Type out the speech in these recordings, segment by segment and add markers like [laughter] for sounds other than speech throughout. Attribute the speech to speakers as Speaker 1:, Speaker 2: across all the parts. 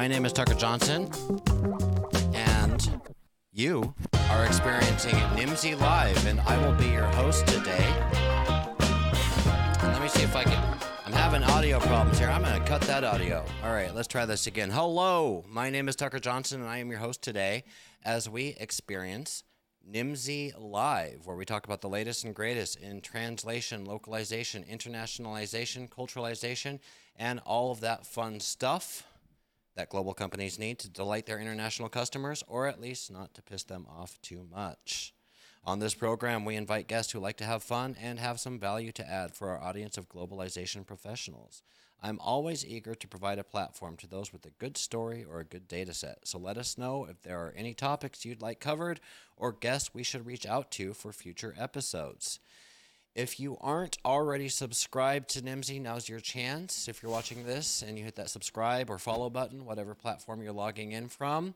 Speaker 1: My name is Tucker Johnson, and you are experiencing Nimdzi Live, and I will be your host today. And let me see if I can. I'm having audio problems here. I'm going to cut that audio. All right, let's try this again. Hello, my name is Tucker Johnson, and I am your host today as we experience Nimdzi Live, where we talk about the latest and greatest in translation, localization, internationalization, culturalization, and all of that fun stuff that global companies need to delight their international customers, or at least not to piss them off too much. On this program, we invite guests who like to have fun and have some value to add for our audience of globalization professionals. I'm always eager to provide a platform to those with a good story or a good data set. So let us know if there are any topics you'd like covered or guests we should reach out to for future episodes. If you aren't already subscribed to Nimdzi, now's your chance. If you're watching this and you hit that subscribe or follow button, whatever platform you're logging in from,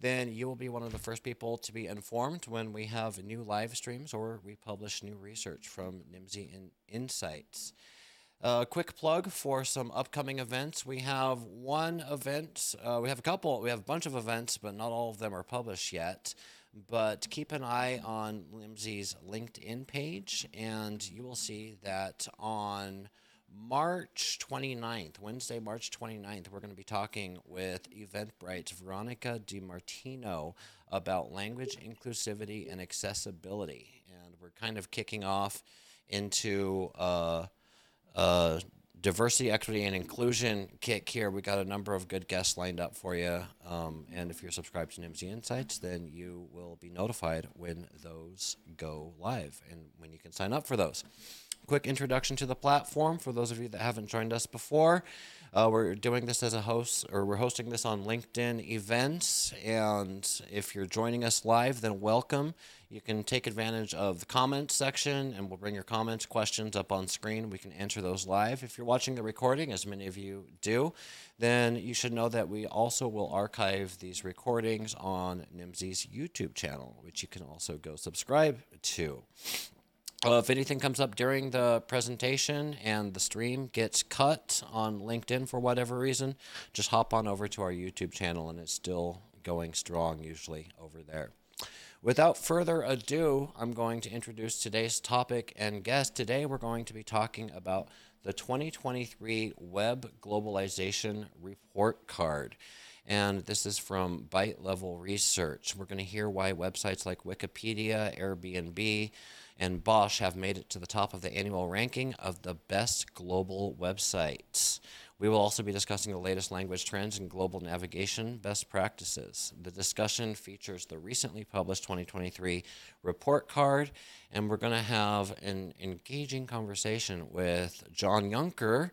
Speaker 1: then you will be one of the first people to be informed when we have new live streams or we publish new research from Nimdzi in Insights. A uh, quick plug for some upcoming events. We have one event, uh, we have a couple, we have a bunch of events, but not all of them are published yet. But keep an eye on Nimdzi's LinkedIn page, and you will see that on March 29th, Wednesday, March 29th, we're going to be talking with Eventbrite's Veronica DiMartino about language inclusivity and accessibility. And we're kind of kicking off into. Uh, uh, diversity, equity, and inclusion kick here. We got a number of good guests lined up for you. Um, and if you're subscribed to Nimdzi Insights, then you will be notified when those go live and when you can sign up for those. Quick introduction to the platform for those of you that haven't joined us before. Uh, we're doing this as a host, or we're hosting this on LinkedIn events. And if you're joining us live, then welcome. You can take advantage of the comments section, and we'll bring your comments, questions up on screen. We can answer those live. If you're watching the recording, as many of you do, then you should know that we also will archive these recordings on Nimdzi's YouTube channel, which you can also go subscribe to. If anything comes up during the presentation and the stream gets cut on LinkedIn for whatever reason, just hop on over to our YouTube channel and it's still going strong usually over there. Without further ado, I'm going to introduce today's topic and guest. Today, we're going to be talking about the 2023 Web Globalization Report Card. And this is from Byte Level Research. We're going to hear why websites like Wikipedia, Airbnb, and Bosch have made it to the top of the annual ranking of the best global websites. We will also be discussing the latest language trends and global navigation best practices. The discussion features the recently published 2023 report card, and we're going to have an engaging conversation with John Yunker.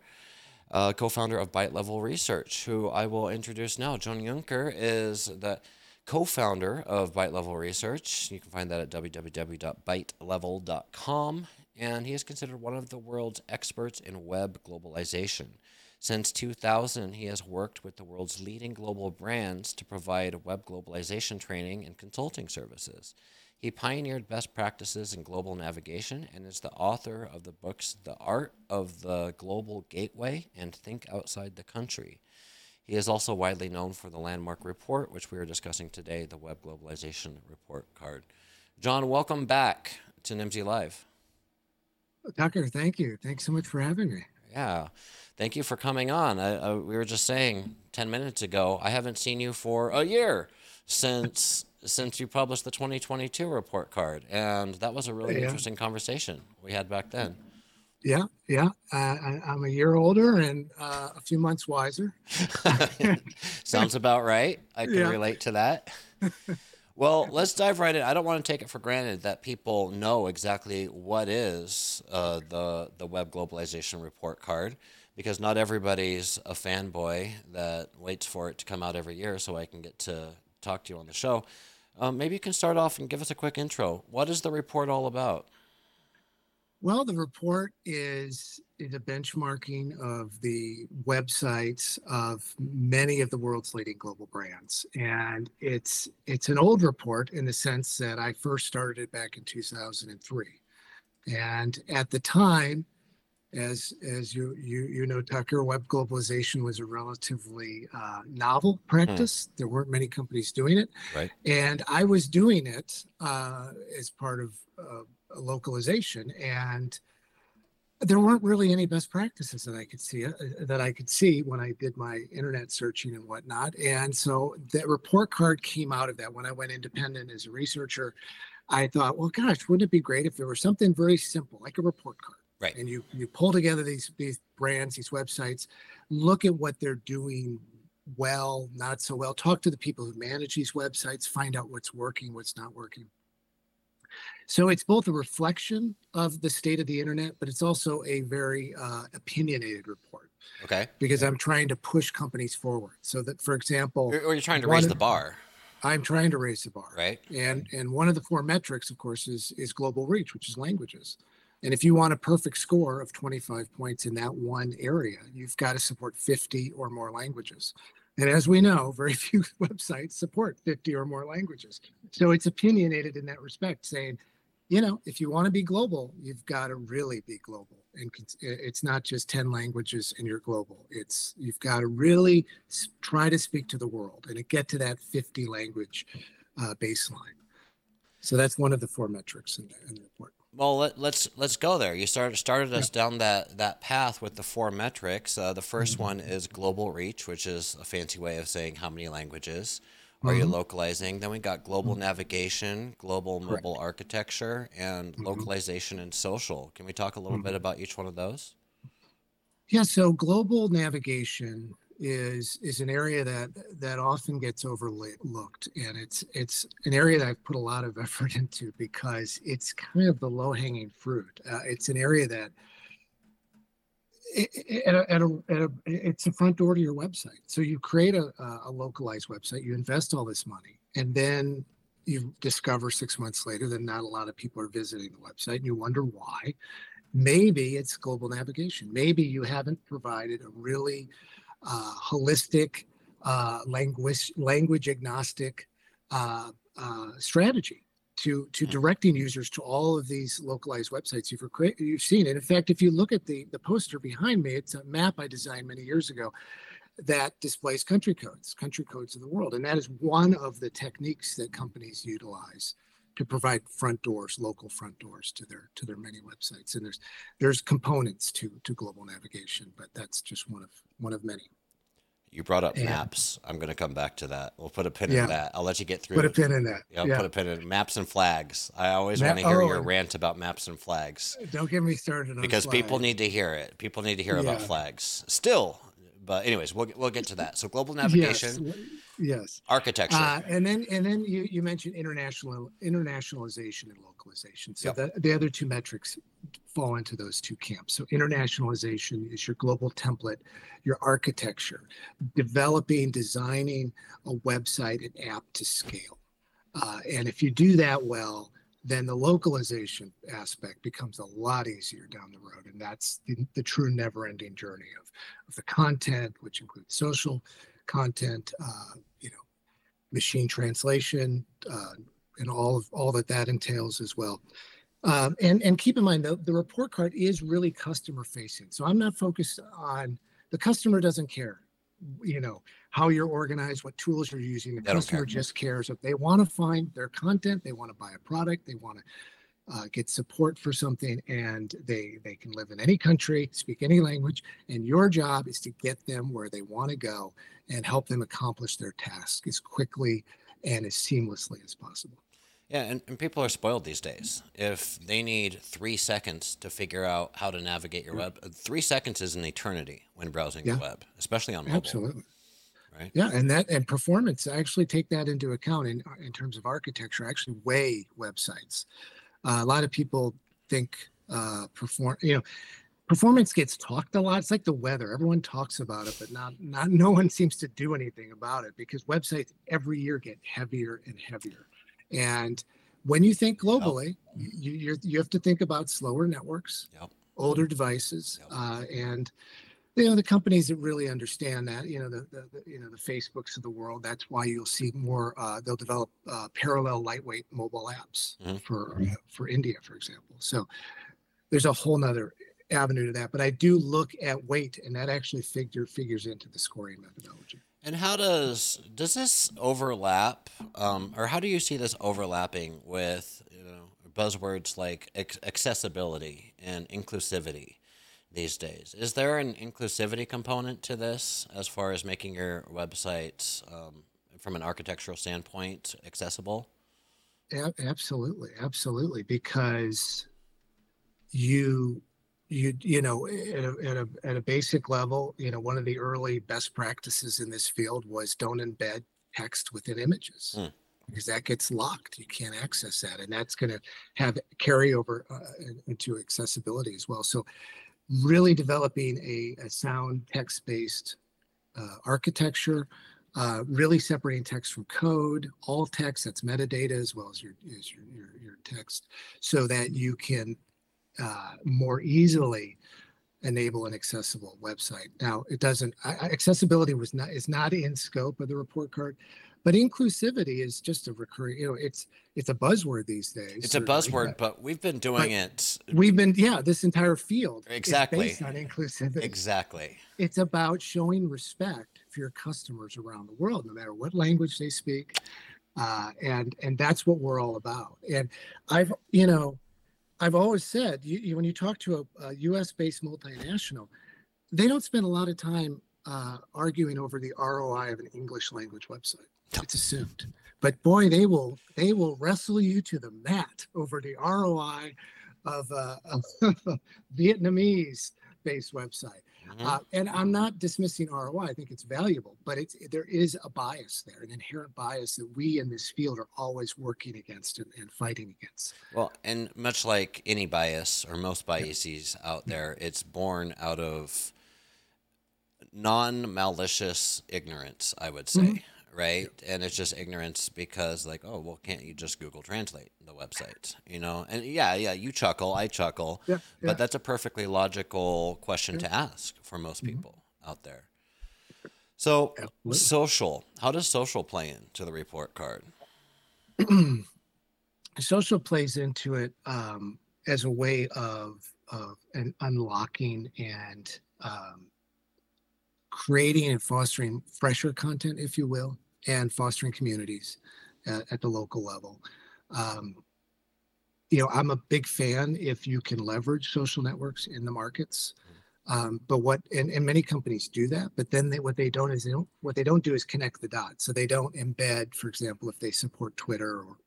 Speaker 1: Uh, co-founder of Byte Level Research, who I will introduce now. John Yunker is the co-founder of Byte Level Research. You can find that at www.bytelevel.com, and he is considered one of the world's experts in web globalization. Since 2000, he has worked with the world's leading global brands to provide web globalization training and consulting services. He pioneered best practices in global navigation and is the author of the books The Art of the Global Gateway and Think Outside the Country. He is also widely known for the landmark report, which we are discussing today, the Web Globalization Report Card. John, welcome back to Nimdzi Live.
Speaker 2: Tucker, thank you. Thanks so much for having me.
Speaker 1: Yeah thank you for coming on. I, I, we were just saying 10 minutes ago, I haven't seen you for a year since since you published the 2022 report card. And that was a really yeah. interesting conversation we had back then.
Speaker 2: Yeah, yeah. Uh, I, am a year older and uh, a few months wiser. [laughs]
Speaker 1: Sounds about right. I can yeah. relate to that. Well, let's dive right in. I don't want to take it for granted that people know exactly what is uh, the the Web Globalization Report Card because not everybody's a fanboy that waits for it to come out every year so I can get to talk to you on the show. Um, maybe you can start off and give us a quick intro. What is the report all about?
Speaker 2: Well, the report is is a benchmarking of the websites of many of the world's leading global brands, and it's it's an old report in the sense that I first started it back in 2003, and at the time, as as you you you know, Tucker, web globalization was a relatively uh, novel practice. There weren't many companies doing it,
Speaker 1: Right.
Speaker 2: and I was doing it uh, as part of uh, localization, and there weren't really any best practices that I could see uh, that I could see when I did my internet searching and whatnot. And so that report card came out of that when I went independent as a researcher. I thought, well, gosh, wouldn't it be great if there was something very simple, like a report card?
Speaker 1: Right.
Speaker 2: And you you pull together these these brands, these websites, look at what they're doing well, not so well. Talk to the people who manage these websites, find out what's working, what's not working. So it's both a reflection of the state of the internet, but it's also a very uh, opinionated report
Speaker 1: Okay.
Speaker 2: because I'm trying to push companies forward. So that, for example,
Speaker 1: Or, you're trying to raise
Speaker 2: of-
Speaker 1: the bar,
Speaker 2: I'm trying to raise the bar.
Speaker 1: right?
Speaker 2: And and one of the four metrics, of course, is is global reach, which is languages. And if you want a perfect score of 25 points in that one area, you've got to support 50 or more languages. And as we know, very [laughs] few websites support 50 or more languages. So it's opinionated in that respect, saying, you know, if you want to be global, you've got to really be global. And it's not just 10 languages and you're global. It's you've got to really try to speak to the world and get to that 50 language uh, baseline. So that's one of the four metrics in the, in the report.
Speaker 1: Well, let, let's let's go there. You started started us down that that path with the four metrics. Uh, the 1st
Speaker 2: Mm-hmm.
Speaker 1: one is global reach, which is a fancy way of saying how many languages are you
Speaker 2: Mhm.
Speaker 1: localizing. Then we got global navigation, global
Speaker 2: Correct.
Speaker 1: mobile architecture, and
Speaker 2: Mhm.
Speaker 1: localization and social. Can we talk a little
Speaker 2: Mhm.
Speaker 1: bit about each one of those?
Speaker 2: Yeah, so global navigation is is an area that that often gets overlooked, and it's it's an area that I've put a lot of effort [laughs] into because it's kind of the low hanging fruit. Uh, it's an area that i- i- at a, a, a, it's a front door to your website. So you create a, a a localized website, you invest all this money, and then you discover six months later that not a lot of people are visiting the website, and you wonder why maybe it's global navigation. Maybe you haven't provided a really uh, holistic, uh, language language agnostic uh, uh, strategy to to mm. directing users to all of these localized websites you've recre- you've seen. And in fact, if you look at the the poster behind me, it's a map I designed many years ago that displays country codes, country codes of the world, and that is one of the techniques that companies utilize to provide front doors, local front doors to their to their many websites. And there's there's components to to global navigation, but that's just one of one of many.
Speaker 1: You brought up
Speaker 2: Yeah.
Speaker 1: maps. I'm going to come back to that. We'll put a pin
Speaker 2: Yeah.
Speaker 1: in that. I'll let you get through.
Speaker 2: Put a pin in that.
Speaker 1: Yeah,
Speaker 2: Yeah.
Speaker 1: put a pin in maps and flags. I always want to hear
Speaker 2: oh,
Speaker 1: your rant about maps and flags uh,
Speaker 2: Don't get me started on
Speaker 1: because people need to hear it. People need to hear about flags still. But anyways, we'll we'll get to that. So global navigation,
Speaker 2: w- Yes.
Speaker 1: architecture.
Speaker 2: Uh, and then and then you, you mentioned international internationalization and localization. So
Speaker 1: Yep.
Speaker 2: the, the other two metrics fall into those two camps. So internationalization is your global template, your architecture, developing, designing a website and app to scale. Uh, and if you do that well, then the localization aspect becomes a lot easier down the road. And that's the, the true never ending journey of, of the content, which includes social content, uh, you know, machine translation, uh, and all of all that that entails as well. Um, and and keep in mind the, the report card is really customer facing. So I'm not focused on the customer doesn't care, you know, how you're organized, what tools you're using. The
Speaker 1: They
Speaker 2: customer just cares if they want to find their content, they want to buy a product, they want to uh, get support for something, and they they can live in any country, speak any language, and your job is to get them where they want to go and help them accomplish their task as quickly and as seamlessly as possible.
Speaker 1: Yeah, and, and people are spoiled these days. If they need three seconds to figure out how to navigate your web, three seconds is an eternity when browsing
Speaker 2: Yeah.
Speaker 1: the web, especially on mobile.
Speaker 2: Absolutely.
Speaker 1: Right.
Speaker 2: Yeah, and that and performance. I actually take that into account in in terms of architecture. I actually weigh websites. Uh, a lot of people think uh, perform. You know, performance gets talked a lot. It's like the weather. Everyone talks about it, but not not [laughs] no one seems to do anything about it because websites every year get heavier and heavier. And when you think globally, you you're, you have to think about slower networks,
Speaker 1: Yep.
Speaker 2: older devices,
Speaker 1: Yep.
Speaker 2: uh, and you know the companies that really understand that you know the, the, the you know the facebooks of the world that's why you'll see more uh, they'll develop uh, parallel lightweight mobile apps
Speaker 1: Mhm.
Speaker 2: for uh, for india for example so there's a whole nother avenue to that. But I do look at weight, and that actually figure figures into the scoring methodology.
Speaker 1: And how does does this overlap, um, or how do you see this overlapping with you know buzzwords like accessibility and inclusivity these days? Is there an inclusivity component to this as far as making your websites um, from an architectural standpoint accessible?
Speaker 2: Absolutely, absolutely, because you you you know at a, at a at a basic level you know one of the early best practices in this field was don't embed text within images
Speaker 1: Hmm.
Speaker 2: because that gets locked you can't access that and that's going to have carryover uh, into accessibility as well so really developing a, a sound text based uh, architecture uh, really separating text from code all text that's metadata as well as your as your, your, your text so that you can uh, more easily enable an accessible website. Now, it doesn't. I, I- accessibility was not is not in scope of the report card, but inclusivity is just a recurring. You know, it's it's a buzzword these days.
Speaker 1: It's a
Speaker 2: certainly,
Speaker 1: buzzword,
Speaker 2: but
Speaker 1: but we've been doing it
Speaker 2: We've been yeah. This entire field is
Speaker 1: Exactly.
Speaker 2: based on inclusivity.
Speaker 1: exactly.
Speaker 2: It's about showing respect for your customers around the world, no matter what language they speak, uh, and and that's what we're all about. And I've you know, I've always said you, you, when you talk to a, a U.S. based multinational, they don't spend a lot of time uh, arguing over the ROI of an English language website. It's assumed, but boy, they will they will wrestle you to the mat over the ROI of [laughs] a, a Vietnamese based website.
Speaker 1: Mhm.
Speaker 2: Uh, and I'm not dismissing ROI. I think it's valuable, but it's there is a bias there, an inherent bias that we in this field are always working against and, and fighting against.
Speaker 1: Well, and much like any bias or most biases out there, it's born out of non malicious ignorance, I would say,
Speaker 2: Mhm.
Speaker 1: Right? And it's just ignorance because, like, oh, well, can't you just Google Translate the website? You know? And yeah, yeah, you chuckle, I chuckle,
Speaker 2: Yeah,
Speaker 1: but that's a perfectly logical question
Speaker 2: Yeah.
Speaker 1: to ask for most
Speaker 2: Mhm.
Speaker 1: people out there. So,
Speaker 2: Absolutely.
Speaker 1: social, how does social play into the report card? [clears throat]
Speaker 2: social plays into it um, as a way of of an unlocking and um, creating and fostering fresher content, if you will, and fostering communities at, at the local level. Um, you know, I'm a big fan if you can leverage social networks in the markets. Um, but what and, and many companies do that, but then they, what they don't is they don't what they don't do is connect the dots. So they don't embed, for example, if they support Twitter or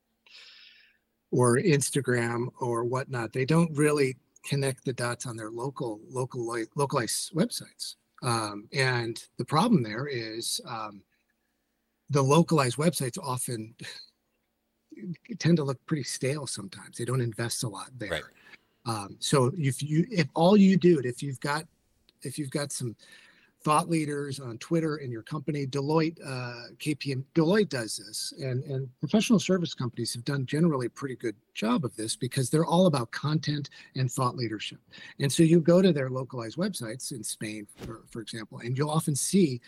Speaker 2: or Instagram or whatnot. They don't really connect the dots on their local, local, localized websites. Um, and the problem there is um, the localized websites often [laughs] tend to look pretty stale sometimes. They don't invest a lot there.
Speaker 1: Right.
Speaker 2: Um, so if you, if all you do, it, if you've got, if you've got some thought leaders on Twitter in your company. Deloitte, uh, KPM, Deloitte does this, and and professional service companies have done generally a pretty good job of this because they're all about content and thought leadership. And so you go to their localized websites in Spain, for for example, and you'll often see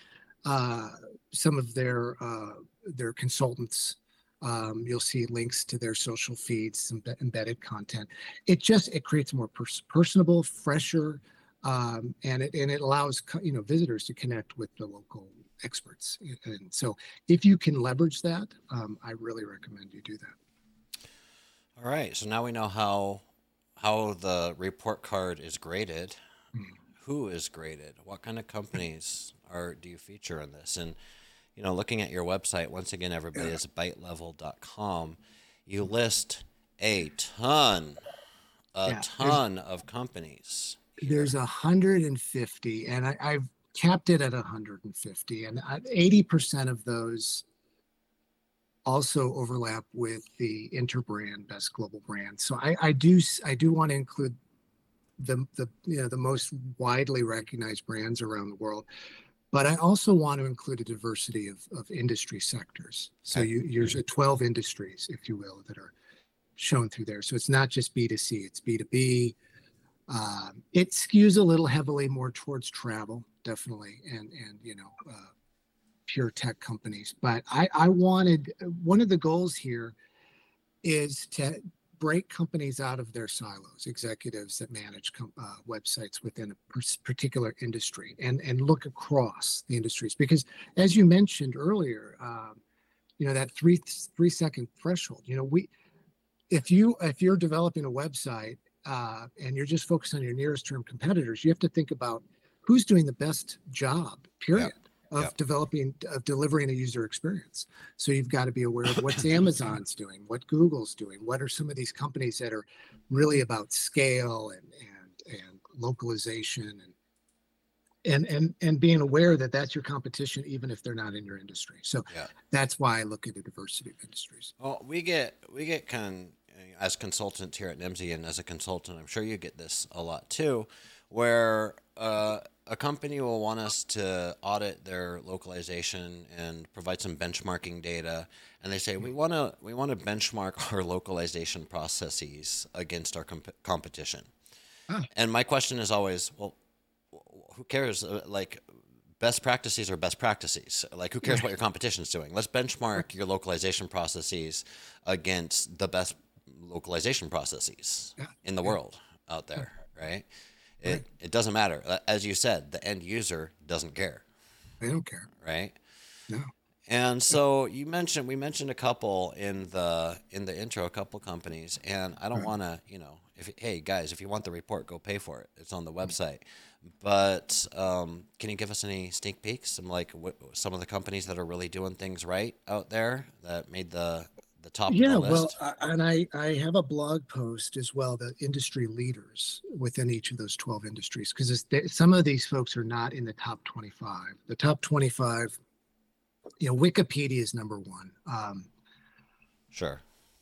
Speaker 2: uh, some of their uh, their consultants. Um, you'll see links to their social feeds, some be- embedded content. It just it creates more pers- personable, fresher um, and it and it allows you know visitors to connect with the local experts. And so, if you can leverage that, um, I really recommend you do that.
Speaker 1: All right, so now we know how how the report card is graded.
Speaker 2: Mhm.
Speaker 1: Who is graded? What kind of companies are do you feature in this? And you know, looking at your website once again, everybody is bytelevel.com. You list a ton, a
Speaker 2: Yeah,
Speaker 1: ton of companies. here.
Speaker 2: There's a hundred and fifty, and I, I've capped it at hundred and fifty, and eighty percent of those also overlap with the interbrand best global brand. So I, I do I do want to include the the you know the most widely recognized brands around the world. But I also want to include a diversity of, of industry sectors. So you there's a 12 industries, if you will, that are shown through there. So it's not just B2C, it's B2B. Um, it skews a little heavily more towards travel, definitely, and and you know, uh, pure tech companies. But I I wanted one of the goals here is to break companies out of their silos, executives that manage com- uh, websites within a particular industry, and and look across the industries. Because as you mentioned earlier, um, you know that three three second threshold. You know, we if you if you're developing a website uh, and you're just focused on your nearest term competitors, you have to think about who's doing the best job. Period of
Speaker 1: Yep.
Speaker 2: developing of delivering a user experience so you've got to be aware of what's [laughs] amazon's doing what google's doing what are some of these companies that are really about scale and and and localization and and and and being aware that that's your competition even if they're not in your industry so
Speaker 1: Yeah.
Speaker 2: that's why i look at the diversity of industries
Speaker 1: Well, we get we get kind as consultants here at Nimdzi, and as a consultant, I'm sure you get this a lot too, where uh, a company will want us to audit their localization and provide some benchmarking data, and they say we want to we want to benchmark [laughs] our localization processes against our comp- competition.
Speaker 2: Ah.
Speaker 1: And my question is always, well, who cares? Uh, Like best practices are best practices. Like, who cares what your competition is doing? Let's benchmark your localization processes against the best localization processes in the world out there, right? It,
Speaker 2: Right.
Speaker 1: it doesn't matter. Uh, As you said, the end user doesn't care,
Speaker 2: they don't care
Speaker 1: right?
Speaker 2: no
Speaker 1: And so you mentioned we mentioned a couple in the in the intro, a couple companies, and I don't
Speaker 2: Right.
Speaker 1: want to, you know, if hey guys, if you want the report, go pay for it. It's on the website. But um, can you give us any sneak peeks? Some like what, some of the companies that are really doing things right out there that made the the top
Speaker 2: yeah
Speaker 1: the
Speaker 2: well. I- and i i have a blog post as well the industry leaders within each of those 12 industries because some of these folks are not in the top 25 the top 25 you know wikipedia is number one um
Speaker 1: sure.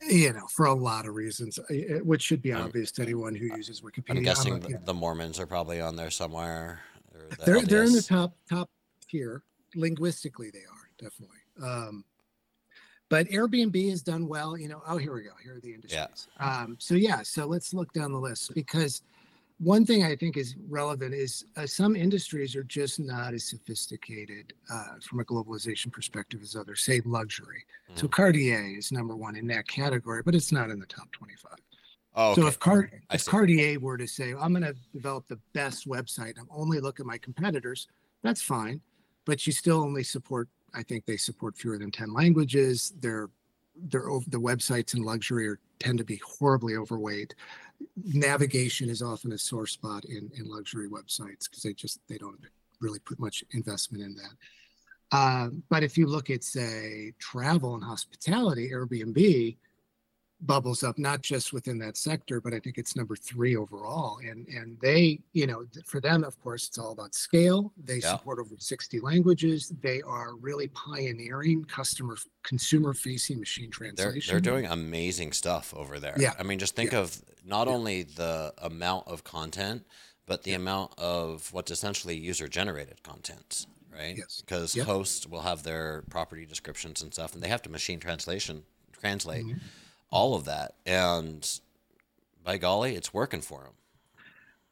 Speaker 2: you know for a lot of reasons uh, which should be
Speaker 1: I'm-
Speaker 2: obvious to anyone who uses wikipedia
Speaker 1: I'm guessing
Speaker 2: a-
Speaker 1: the, the Mormons are probably on there somewhere. the
Speaker 2: they're they're in the top top tier linguistically they are definitely um but airbnb has done well you know oh here we go here are the industries um so yeah so let's look down the list because one thing i think is relevant is uh, some industries are just not as sophisticated uh, from a globalization perspective as others say luxury so
Speaker 1: Mhm.
Speaker 2: cartier is number one in that category but it's not in the top 25
Speaker 1: Oh, okay.
Speaker 2: so if, Car- if. Cartier were to say, I'm going to develop the best website, I'm only look at my competitors, that's fine. But you still only support, I think they support fewer than 10 languages. They're, they're the websites in luxury are tend to be horribly overweight. Navigation is often a sore spot in, in luxury websites because they just, they don't really put much investment in that. Uh, but if you look at, say, travel and hospitality, Airbnb, bubbles up not just within that sector but i think it's number three overall and and they you know for them of course it's all about scale they
Speaker 1: Yeah.
Speaker 2: support over 60 languages they are really pioneering customer consumer facing machine
Speaker 1: They're,
Speaker 2: translation
Speaker 1: they're doing amazing stuff over there.
Speaker 2: Yeah.
Speaker 1: I mean, just think
Speaker 2: Yeah.
Speaker 1: of not
Speaker 2: Yeah.
Speaker 1: only the amount of content, but the amount of what's essentially user generated content, right?
Speaker 2: Yes.
Speaker 1: Because hosts will have their property descriptions and stuff, and they have to machine translation translate
Speaker 2: Mhm.
Speaker 1: All of that. And by golly, it's working for them.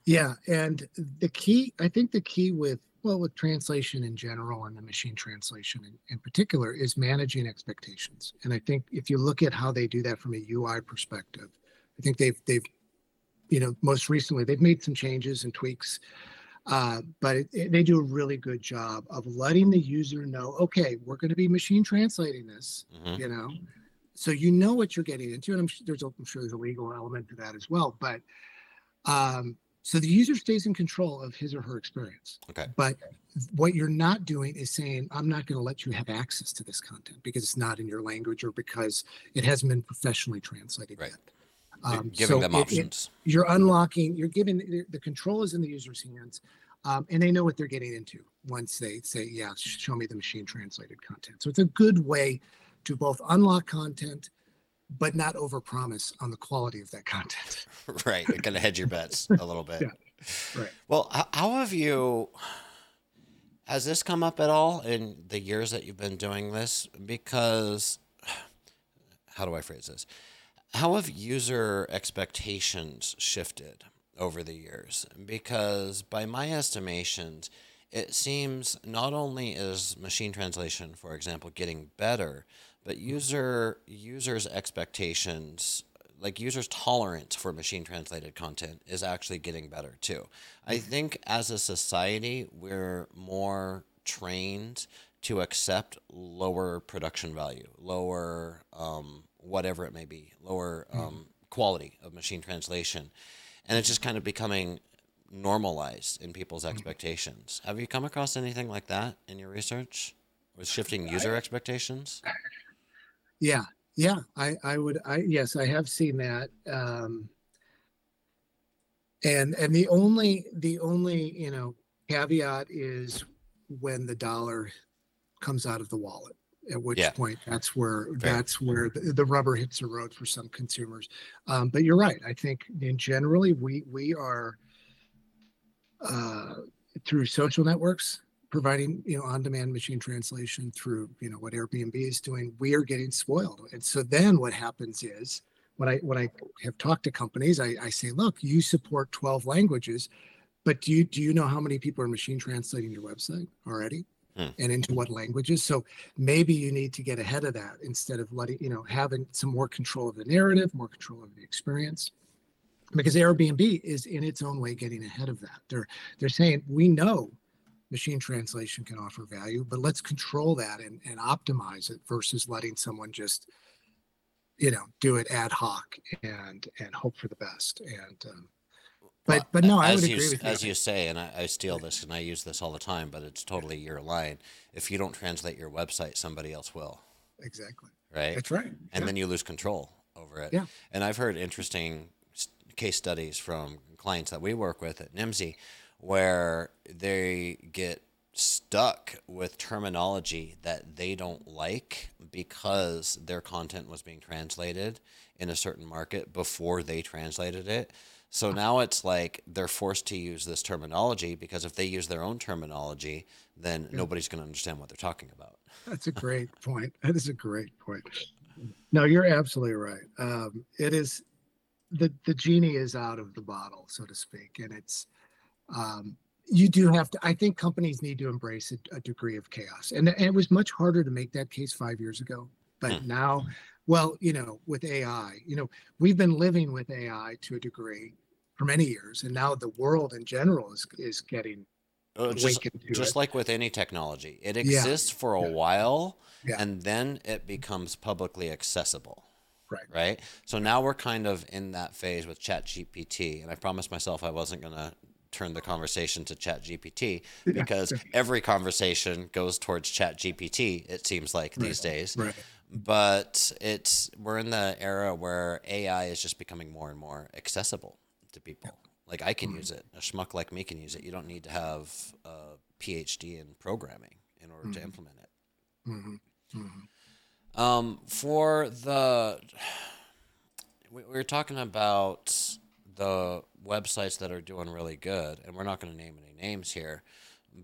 Speaker 2: Yeah, and the key, I think the key with well, with translation in general and the machine translation in, in particular is managing expectations. And I think if you look at how they do that from a UI perspective, I think they've they've you know most recently they've made some changes and tweaks, uh, but it, it- they do a really good job of letting the user know, okay, we're going to be machine translating this,
Speaker 1: hmm
Speaker 2: you know so you know what you're getting into and i'm, su- there's I'm sure there's a legal element to that as well but um, so the user stays in control of his or her experience
Speaker 1: Okay.
Speaker 2: but what you're not doing is saying i'm not going to let you have access to this content because it's not in your language or because it hasn't been professionally translated
Speaker 1: Right.
Speaker 2: yet um,
Speaker 1: Giving
Speaker 2: so
Speaker 1: them
Speaker 2: it- it-
Speaker 1: options.
Speaker 2: you're unlocking you're giving the, the control is in the user's hands um, and they know what they're getting into once they say yeah show me the machine translated content so it's a good way to both unlock content but not overpromise on the quality of that content [laughs]
Speaker 1: right. You're gonna hedge your bets a little bit.
Speaker 2: Yeah, right.
Speaker 1: Well, how have you? Has this come up at all in the years that you've been doing this? Because, how do I phrase this? How have user expectations shifted over the years? Because by my estimations, it seems not only is machine translation, for example, getting better, but user users' expectations like users' tolerance for machine translated content is actually getting better too. I think as a society, we're more trained to accept lower production value, lower um, whatever it may be, lower um, quality of machine translation, and it's just kind of becoming normalized in people's expectations. Have you come across anything like that in your research with shifting user expectations? [laughs]
Speaker 2: Yeah, yeah, I, I would, I, yes, I have seen that. Um, and, and the only, the only, you know, caveat is when the dollar comes out of the wallet. At which
Speaker 1: Yeah.
Speaker 2: point, that's where,
Speaker 1: Fair.
Speaker 2: that's where the, the rubber hits the road for some consumers. Um, but you're right. I think in generally, we, we are, uh, through social networks, providing, you know, on-demand machine translation through, you know, what Airbnb is doing, we are getting spoiled. And so then what happens is, when I, when I have talked to companies, I, I say, look, you support 12 languages, but do you, do you know how many people are machine translating your website already?
Speaker 1: Hmm.
Speaker 2: And into what languages? So maybe you need to get ahead of that instead of letting, you know, having some more control of the narrative, more control of the experience. Because Airbnb is in its own way getting ahead of that. They're they're saying we know machine translation can offer value, but let's control that and, and optimize it versus letting someone just, you know, do it ad hoc and and hope for the best. And um, but
Speaker 1: Well,
Speaker 2: but no, I would
Speaker 1: you,
Speaker 2: agree with you.
Speaker 1: As you say, and I, I steal this and I use this all the time, but it's totally your line. If you don't translate your website, somebody else will,
Speaker 2: exactly.
Speaker 1: right?
Speaker 2: That's right.
Speaker 1: and
Speaker 2: Yeah.
Speaker 1: then you lose control over it.
Speaker 2: Yeah.
Speaker 1: And I've heard interesting case studies from clients that we work with at Nimdzi where they get stuck with terminology that they don't like because their content was being translated in a certain market before they translated it. So now it's like they're forced to use this terminology because if they use their own terminology, then nobody's going to understand what they're talking about.
Speaker 2: That's a great point. That is a great point. No, you're absolutely right. Um, it is the the genie is out of the bottle, so to speak, and it's um, you do have to. I think companies need to embrace a, a degree of chaos, and, and it was much harder to make that case five years ago. But
Speaker 1: Hmm.
Speaker 2: now, well, you know, with AI, you know, we've been living with AI to a degree for many years, and now the world in general is is getting
Speaker 1: Uh, just just
Speaker 2: it.
Speaker 1: like with any technology, it
Speaker 2: Yeah.
Speaker 1: exists for a
Speaker 2: Yeah.
Speaker 1: while
Speaker 2: Yeah.
Speaker 1: and then it becomes publicly accessible.
Speaker 2: Right.
Speaker 1: Right. So now we're kind of in that phase with ChatGPT. And I promised myself I wasn't going to turn the conversation to ChatGPT because every conversation goes towards ChatGPT, it seems like these days.
Speaker 2: right.
Speaker 1: But it's we're in the era where AI is just becoming more and more accessible to people. Like I can use it. A schmuck like me can use it. You don't need to have a PhD in programming in order to implement it.
Speaker 2: hmm hmm
Speaker 1: Um, for the, we were talking about the websites that are doing really good, and we're not going to name any names here,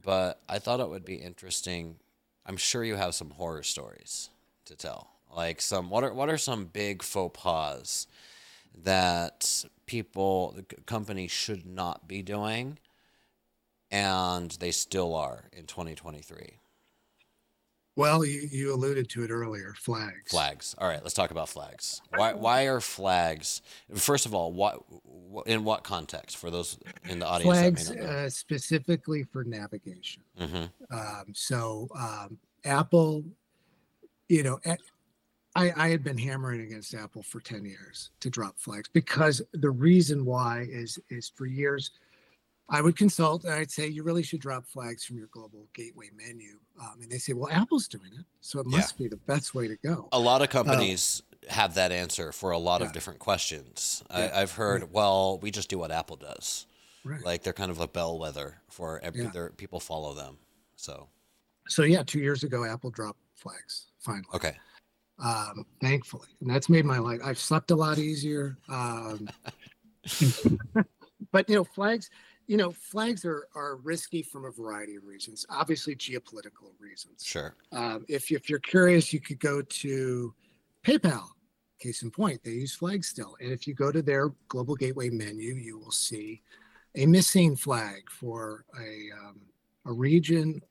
Speaker 1: but I thought it would be interesting. I'm sure you have some horror stories to tell. Like some, what are what are some big faux pas that people, the c- companies should not be doing, and they still are in 2023?
Speaker 2: Well, you, you alluded to it earlier, flags.
Speaker 1: Flags. All right, let's talk about flags. Why why are flags? First of all, what in what context for those in the audience
Speaker 2: Flags
Speaker 1: that may not know?
Speaker 2: uh, specifically for navigation.
Speaker 1: hmm
Speaker 2: Um, so um, Apple, you know, I I had been hammering against Apple for 10 years to drop flags because the reason why is is for years I would consult and I'd say you really should drop flags from your global gateway menu. Um, and they say, well, Apple's doing it, so it
Speaker 1: Yeah.
Speaker 2: must be the best way to go.
Speaker 1: A lot of companies have that answer for a lot of different questions.
Speaker 2: Yeah.
Speaker 1: I, I've heard, well, we just do what Apple does.
Speaker 2: Right.
Speaker 1: Like they're kind of a bellwether for every,
Speaker 2: Yeah.
Speaker 1: people follow them. So
Speaker 2: So yeah, two years ago, Apple dropped flags finally.
Speaker 1: okay,
Speaker 2: um, thankfully, and that's made my life. I've slept a lot easier. Um, [laughs] [laughs] but you know, flags. You know, flags are are risky from a variety of reasons. Obviously, geopolitical reasons.
Speaker 1: sure.
Speaker 2: Um, if if you're curious, you could go to PayPal. Case in point, they use flags still. And if you go to their global gateway menu, you will see a missing flag for a um, a region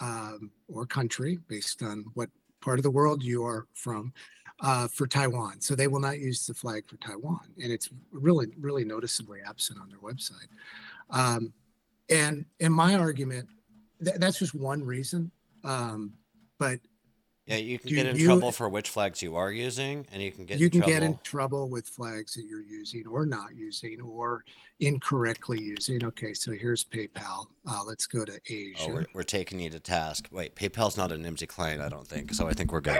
Speaker 2: um, or country based on what part of the world you are from. Uh, for Taiwan. So they will not use the flag for Taiwan, and it's really, really noticeably absent on their website. Um, and in my argument, th- that's just one reason. Um, but
Speaker 1: Yeah, you can get in
Speaker 2: you-
Speaker 1: trouble for which flags you are using, and you can get
Speaker 2: you
Speaker 1: in
Speaker 2: can
Speaker 1: trouble.
Speaker 2: get in trouble with flags that you're using or not using or incorrectly using. Okay, so here's PayPal. Uh, let's go to Asia.
Speaker 1: Oh, we're, we're taking you to task. Wait, PayPal's not a Nimdzi client, I don't think. So I think we're good.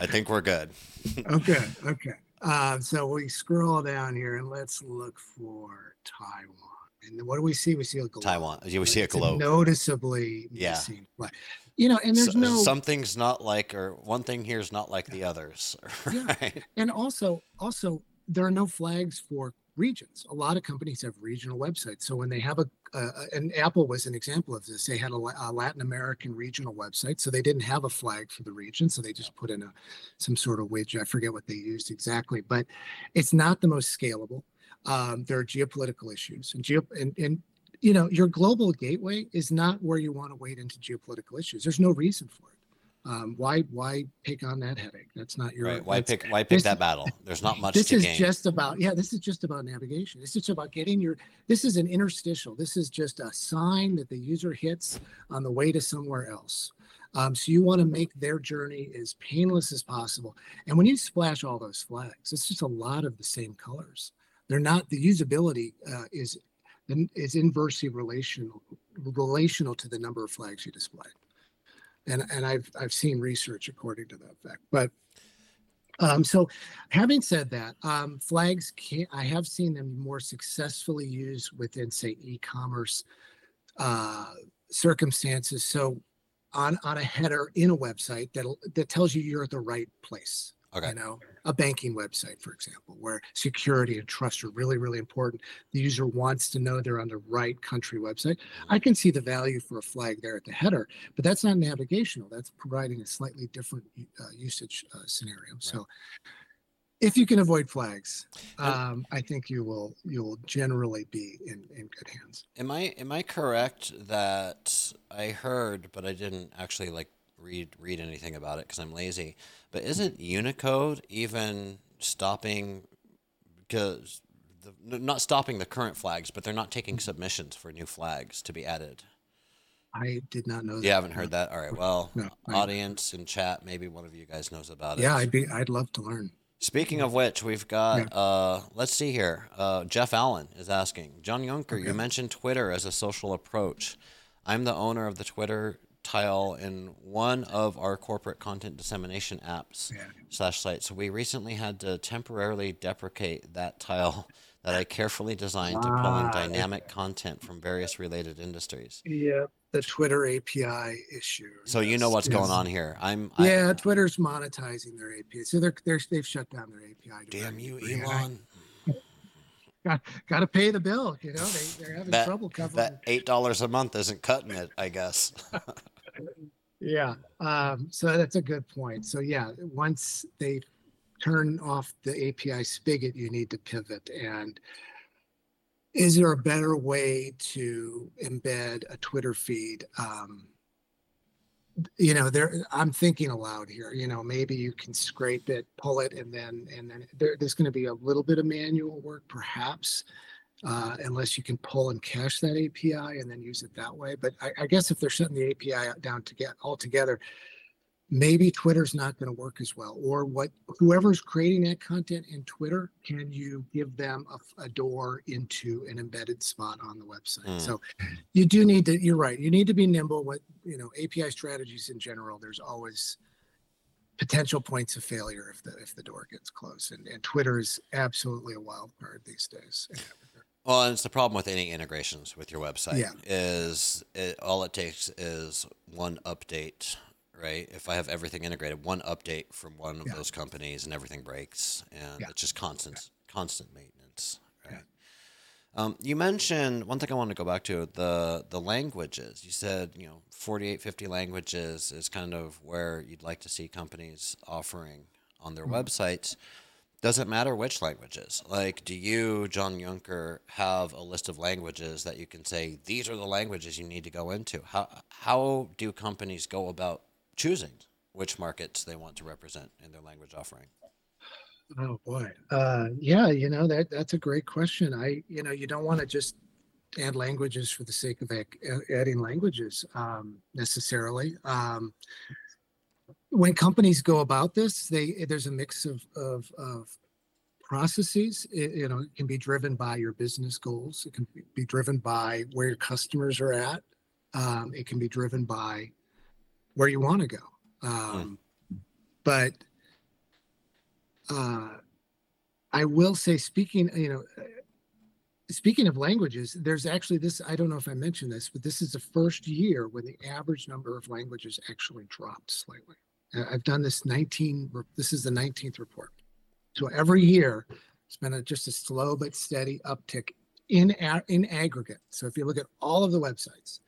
Speaker 1: I think we're good. [laughs]
Speaker 2: okay, okay. Uh, so we scroll down here and let's look for Taiwan. And what do we see? We see a globe.
Speaker 1: Taiwan. We see a globe.
Speaker 2: noticeably
Speaker 1: Yeah.
Speaker 2: missing flag. You know, and there's
Speaker 1: So-
Speaker 2: no
Speaker 1: something's not like, or one thing here is not like the others, [laughs]
Speaker 2: Yeah. and also also there are no flags for regions. A lot of companies have regional websites. So when they have a uh, and apple was an example of this. They had a, a latin american regional website so they didn't have a flag for the region so they just put in a some sort of widget. I forget what they used exactly but it's not the most scalable. Um, there are geopolitical issues and geo and, and you know your global gateway is not where you want to wade into geopolitical issues. There's no reason for it um, why why pick on that headache that's not your
Speaker 1: Right. Why pick? Why pick
Speaker 2: this-
Speaker 1: that battle? There's not much
Speaker 2: this
Speaker 1: to
Speaker 2: is
Speaker 1: gain.
Speaker 2: just about yeah this is just about navigation it's just about getting your this is an interstitial this is just a sign that the user hits on the way to somewhere else um, so you want to make their journey as painless as possible and when you splash all those flags it's just a lot of the same colors they're not the usability uh, is is inversely relational relational to the number of flags you display and and i've i've seen research according to that fact but um, so having said that, um, flags can I have seen them more successfully used within, say, e-commerce uh, circumstances. So on on a header in a website that that tells you you're at the right place.
Speaker 1: Okay.
Speaker 2: You know, a banking website, for example, where security and trust are really, really important. The user wants to know they're on the right country website. I can see the value for a flag there at the header, but that's not navigational. That's providing a slightly different uh, usage uh, scenario. So, if you can avoid flags, um, I think you will you will generally be in in good hands.
Speaker 1: Am I am I correct that I heard, but I didn't actually like read read anything about it because I'm lazy. But isn't Unicode even stopping because the, not stopping the current flags, but they're not taking submissions for new flags to be added?
Speaker 2: I did not know that.
Speaker 1: You haven't heard that? All right. Well,
Speaker 2: No,
Speaker 1: audience in chat, maybe one of you guys knows about it.
Speaker 2: Yeah, I'd be I'd love to learn.
Speaker 1: Speaking of which, we've got uh let's see here. Uh Jeff Allen is asking, John Yunker, you mentioned Twitter as a social approach. I'm the owner of the Twitter tile in one of our corporate content dissemination apps slash sites. So we recently had to temporarily deprecate that tile that I carefully designed to pull in
Speaker 2: Ah,
Speaker 1: dynamic content from various related industries.
Speaker 2: Yeah, the Twitter API issue.
Speaker 1: So you know what's going on here. I'm I-
Speaker 2: Yeah, Twitter's monetizing their API, so they're they're they've shut down their API.
Speaker 1: damn you, Elon. [laughs]
Speaker 2: Got got to pay the bill. You know they they're having
Speaker 1: That-
Speaker 2: trouble covering.
Speaker 1: That eight dollars a month isn't cutting it, I guess. [laughs]
Speaker 2: Yeah. Um, so that's a good point. So yeah, once they turn off the API spigot, you need to pivot. And is there a better way to embed a Twitter feed? Um, you know, there I'm thinking aloud here. You know, maybe you can scrape it, pull it, and then and then there, there's going to be a little bit of manual work, perhaps uh, unless you can pull and cache that API and then use it that way. But I, I guess if they're shutting the API down to get altogether, maybe Twitter's not going to work as well. Or what whoever's creating that content in Twitter, can you give them a, a door into an embedded spot on the website?
Speaker 1: Mm.
Speaker 2: So you do need to. You're right. You need to be nimble. What you know, API strategies in general. There's always potential points of failure if the if the door gets closed and, and twitter is absolutely a wild card these days
Speaker 1: Well, and it's the problem with any integrations with your website.
Speaker 2: Yeah.
Speaker 1: Is it all it takes is one update, right? If I have everything integrated, one update from one of
Speaker 2: Yeah.
Speaker 1: those companies and everything breaks, and
Speaker 2: Yeah.
Speaker 1: it's just constant, constant maintenance, right? Um, you mentioned one thing I want to go back to the the languages. You said you know 48, 50 languages is kind of where you'd like to see companies offering on their
Speaker 2: Mhm.
Speaker 1: websites. Does it matter which languages? Like, do you, John Yunker, have a list of languages that you can say these are the languages you need to go into? How how do companies go about choosing which markets they want to represent in their language offering?
Speaker 2: Oh boy. Uh, yeah, you know that that's a great question. I, you know, you don't want to just add languages for the sake of adding languages um, necessarily. Um, when companies go about this, they there's a mix of of, of processes. It, you know, it can be driven by your business goals. It can be- driven by where your customers are at. Um, it can be driven by where you want to go. Um, But uh, I will say, speaking, you know, speaking of languages, there's actually this. I don't know if I mentioned this, but this is the first year when the average number of languages actually dropped slightly. I've done this 19. This is the 19th report. So every year, it's been a, just a slow but steady uptick in in aggregate. So if you look at all of the websites,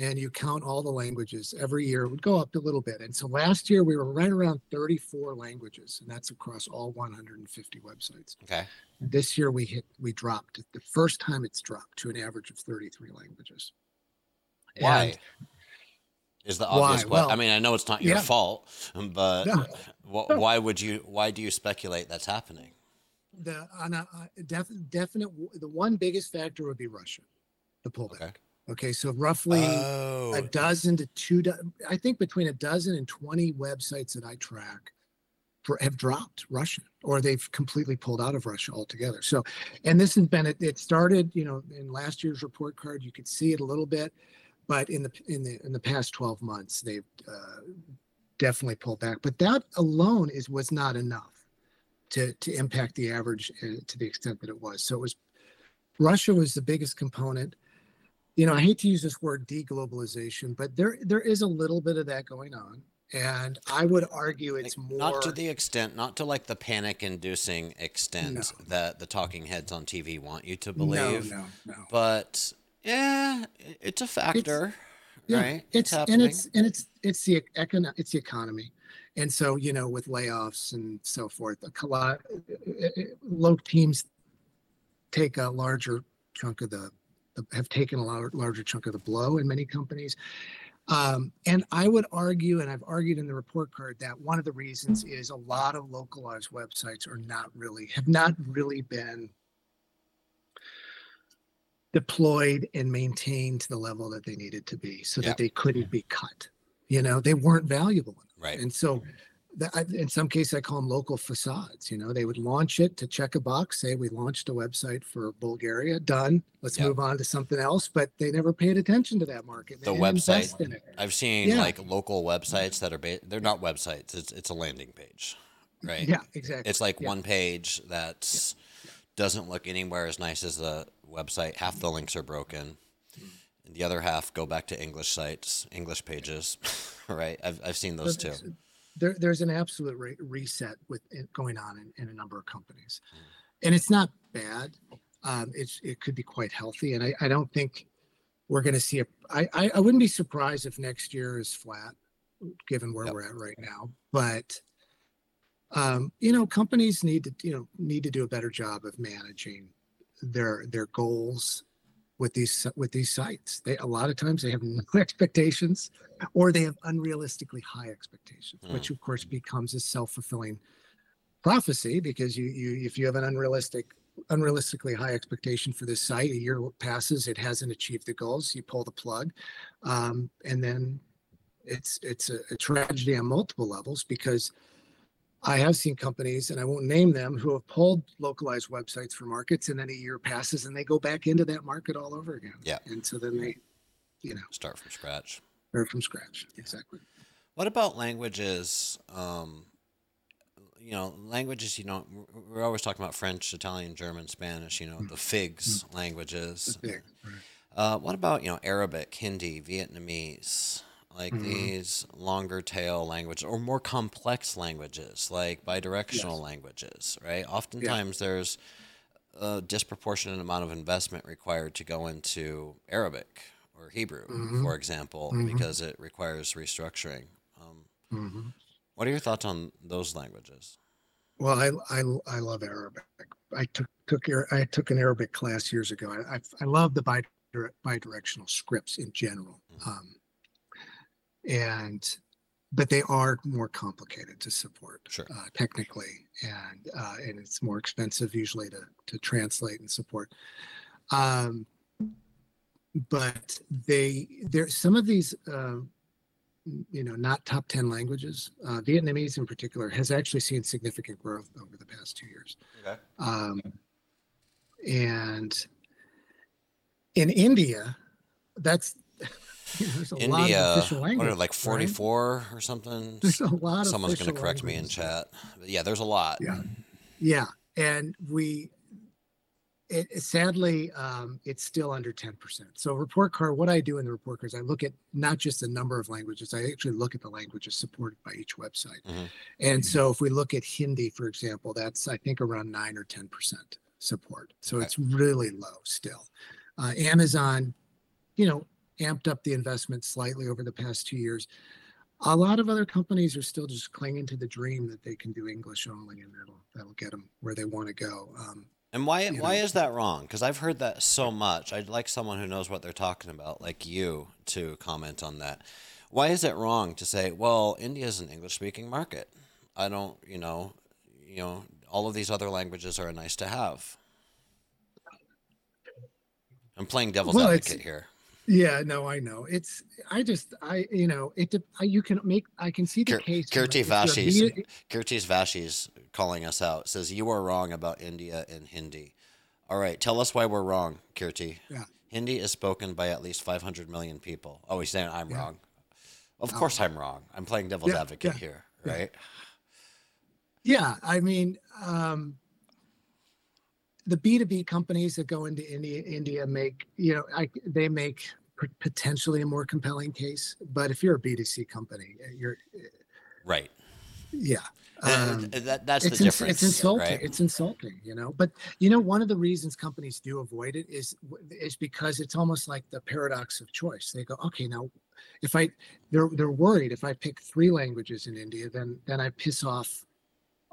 Speaker 2: and you count all the languages every year it would go up a little bit and so last year we were right around 34 languages and that's across all 150 websites
Speaker 1: Okay.
Speaker 2: this year we hit we dropped the first time it's dropped to an average of 33 languages
Speaker 1: Why?
Speaker 2: And-
Speaker 1: Is the
Speaker 2: Why?
Speaker 1: obvious question. I mean, I know it's not your
Speaker 2: yeah.
Speaker 1: fault, but
Speaker 2: No.
Speaker 1: wh- why would you? Why do you speculate that's happening?
Speaker 2: the on a, uh, def, definite the one biggest factor would be russia the pullback
Speaker 1: Okay.
Speaker 2: okay, so roughly
Speaker 1: Oh,
Speaker 2: a dozen to two do- i think between a dozen and 20 websites that i track for, have dropped russia or they've completely pulled out of russia altogether so and this has been it, it started you know in last year's report card you could see it a little bit but in the in the in the past 12 months they've uh, definitely pulled back but that alone is was not enough to to impact the average uh, to the extent that it was so it was russia was the biggest component you know, I hate to use this word deglobalization, but there there is a little bit of that going on. And I would argue it's
Speaker 1: Like,
Speaker 2: more
Speaker 1: not to the extent, not to like the panic-inducing extent
Speaker 2: No.
Speaker 1: that the talking heads on TV want you to believe
Speaker 2: no, no, no.
Speaker 1: But yeah, it's a factor,
Speaker 2: Yeah,
Speaker 1: right?
Speaker 2: It's and it's and it's it's the econ it's the economy. And so, you know, with layoffs and so forth, a lot low teams take a larger chunk of the have taken a lar- larger chunk of the blow in many companies. Um, and I would argue, and I've argued in the report card, that one of the reasons is a lot of localized websites are not really, have not really been deployed and maintained to the level that they needed to be so
Speaker 1: Yeah.
Speaker 2: that they couldn't be cut. You know, they weren't valuable enough.
Speaker 1: right.
Speaker 2: And so, the, I, in some cases, I call them local facades. You know, they would launch it to check a box, say we launched a website for Bulgaria, done. Let's
Speaker 1: Yeah.
Speaker 2: move on to something else. But they never paid attention to that market. They
Speaker 1: The website-. I've seen
Speaker 2: Yeah.
Speaker 1: like local websites that are ba- they're not websites. It's it's a landing page, right?
Speaker 2: Yeah, exactly.
Speaker 1: It's like
Speaker 2: Yeah.
Speaker 1: one page that doesn't look anywhere as nice as the website. Half the links are broken. And the other half go back to English sites, English pages, [laughs] right? I've, I've seen those too.
Speaker 2: there's- There, there's an absolute re- reset with it going on in, in a number of companies, and it's not bad. Um, it's it could be quite healthy, and I, I don't think we're going to see a. I, I I wouldn't be surprised if next year is flat, given where
Speaker 1: Yep.
Speaker 2: we're at right now. But um, you know, companies need to you know need to do a better job of managing their their goals with these with these sites. They a lot of times they have no [laughs] expectations or they have unrealistically high expectations, which of course becomes a self-fulfilling prophecy because you you if you have an unrealistic unrealistically high expectation for this site, a year passes, it hasn't achieved the goals, you pull the plug, um, and then it's it's a, a tragedy on multiple levels because I have seen companies, and I won't name them, who have pulled localized websites for markets, and then a year passes, and they go back into that market all over again.
Speaker 1: Yeah.
Speaker 2: and so then they, you know,
Speaker 1: Start from scratch.
Speaker 2: start from scratch. Exactly.
Speaker 1: What about languages? Um, you know, languages. You know, we're- always talking about French, Italian, German, Spanish. You know, the FIGS languages.
Speaker 2: Big, right.
Speaker 1: Uh, what about you know Arabic, Hindi, Vietnamese? Like
Speaker 2: Mhm.
Speaker 1: these longer tail languages or more complex languages, like bidirectional
Speaker 2: Yes.
Speaker 1: languages, right? Oftentimes there's a disproportionate amount of investment required to go into Arabic or Hebrew,
Speaker 2: Mhm.
Speaker 1: for example,
Speaker 2: Mhm.
Speaker 1: because it requires restructuring. Um,
Speaker 2: hmm
Speaker 1: what are your thoughts on those languages?
Speaker 2: Well, I, I I love Arabic. I took took I took an Arabic class years ago. I I, I love the bi bidirectional scripts in general.
Speaker 1: Mhm.
Speaker 2: Um, and but they are more complicated to support
Speaker 1: Sure.
Speaker 2: uh, technically, and uh, and it's more expensive usually to to translate and support. Um, but they there some of these uh, you know not top 10 languages uh, vietnamese in particular has actually seen significant growth over the past two years
Speaker 1: Okay.
Speaker 2: um, and in india that's [laughs] [laughs] you know, there's a lot
Speaker 1: India,
Speaker 2: of official
Speaker 1: what are like
Speaker 2: right?
Speaker 1: 44 or something? [laughs]
Speaker 2: there's a lot of
Speaker 1: Someone's going to correct me in chat. But yeah, there's a lot.
Speaker 2: Yeah. Yeah, and we, it sadly, um, it's still under ten percent. So report card, what I do in the report card is I look at not just the number of languages, I actually look at the languages supported by each website.
Speaker 1: Mhm.
Speaker 2: And so if we look at Hindi, for example, that's I think around nine or ten percent support. So
Speaker 1: Okay.
Speaker 2: it's really low still. Uh, Amazon, you know, amped up the investment slightly over the past two years. A lot of other companies are still just clinging to the dream that they can do English only, and that'll that'll get them where they want to go. Um,
Speaker 1: And why why
Speaker 2: know.
Speaker 1: is that wrong? Because I've heard that so much. I'd like someone who knows what they're talking about, like you, to comment on that. Why is it wrong to say, well, India is an English speaking market? I don't, you know, you know, all of these other languages are nice to have. I'm playing devil's
Speaker 2: Well,
Speaker 1: advocate here.
Speaker 2: Yeah, no, I know. It's I just I you know it. I, you can make I can see the
Speaker 1: Kir-
Speaker 2: case.
Speaker 1: Kirti
Speaker 2: if you're a
Speaker 1: Vashis, Kirtis Vashi's calling us out. Says you are wrong about India and Hindi. All right, tell us why we're wrong, Kirti.
Speaker 2: Yeah.
Speaker 1: Hindi is spoken by at least 500 million people. Oh, he's saying I'm
Speaker 2: Yeah.
Speaker 1: wrong. Of
Speaker 2: Oh.
Speaker 1: course I'm wrong. I'm playing devil's
Speaker 2: Yeah,
Speaker 1: advocate
Speaker 2: yeah,
Speaker 1: here, right?
Speaker 2: Yeah, I mean, um, the B two B companies that go into India, India make you know, I, they make potentially a more compelling case. But if you're a B two C company, uh, you're
Speaker 1: Right.
Speaker 2: yeah. Um,
Speaker 1: that, that's
Speaker 2: it's,
Speaker 1: the
Speaker 2: ins-
Speaker 1: difference.
Speaker 2: it's insulting.
Speaker 1: Right?
Speaker 2: It's insulting, you know. But you know, one of the reasons companies do avoid it is is because it's almost like the paradox of choice. They go, okay, now if I they're they're worried if I pick three languages in India, then then I piss off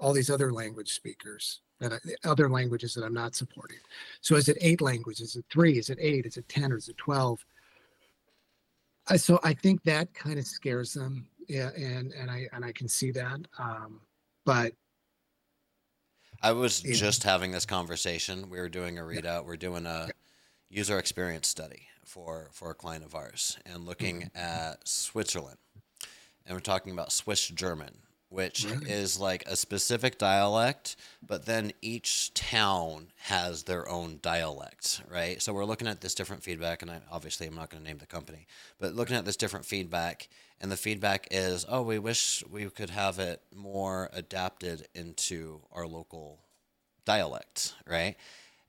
Speaker 2: all these other language speakers that I, other languages that I'm not supporting. So is it eight languages? Is it three? Is it eight? Is it ten? Or is it twelve? I, so I think that kind of scares them. Yeah, and and I and I can see that. Um, but
Speaker 1: I was
Speaker 2: Yeah.
Speaker 1: just having this conversation. We were doing a readout. We're doing a user experience study for for a client of ours, and looking
Speaker 2: Mm-hmm.
Speaker 1: at Switzerland, and we're talking about Swiss German, which
Speaker 2: Right.
Speaker 1: is like a specific dialect, but then each town has their own dialect, right? So we're looking at this different feedback, and I obviously I'm not going to name the company, but looking at this different feedback, and the feedback is, oh, we wish we could have it more adapted into our local dialect, right?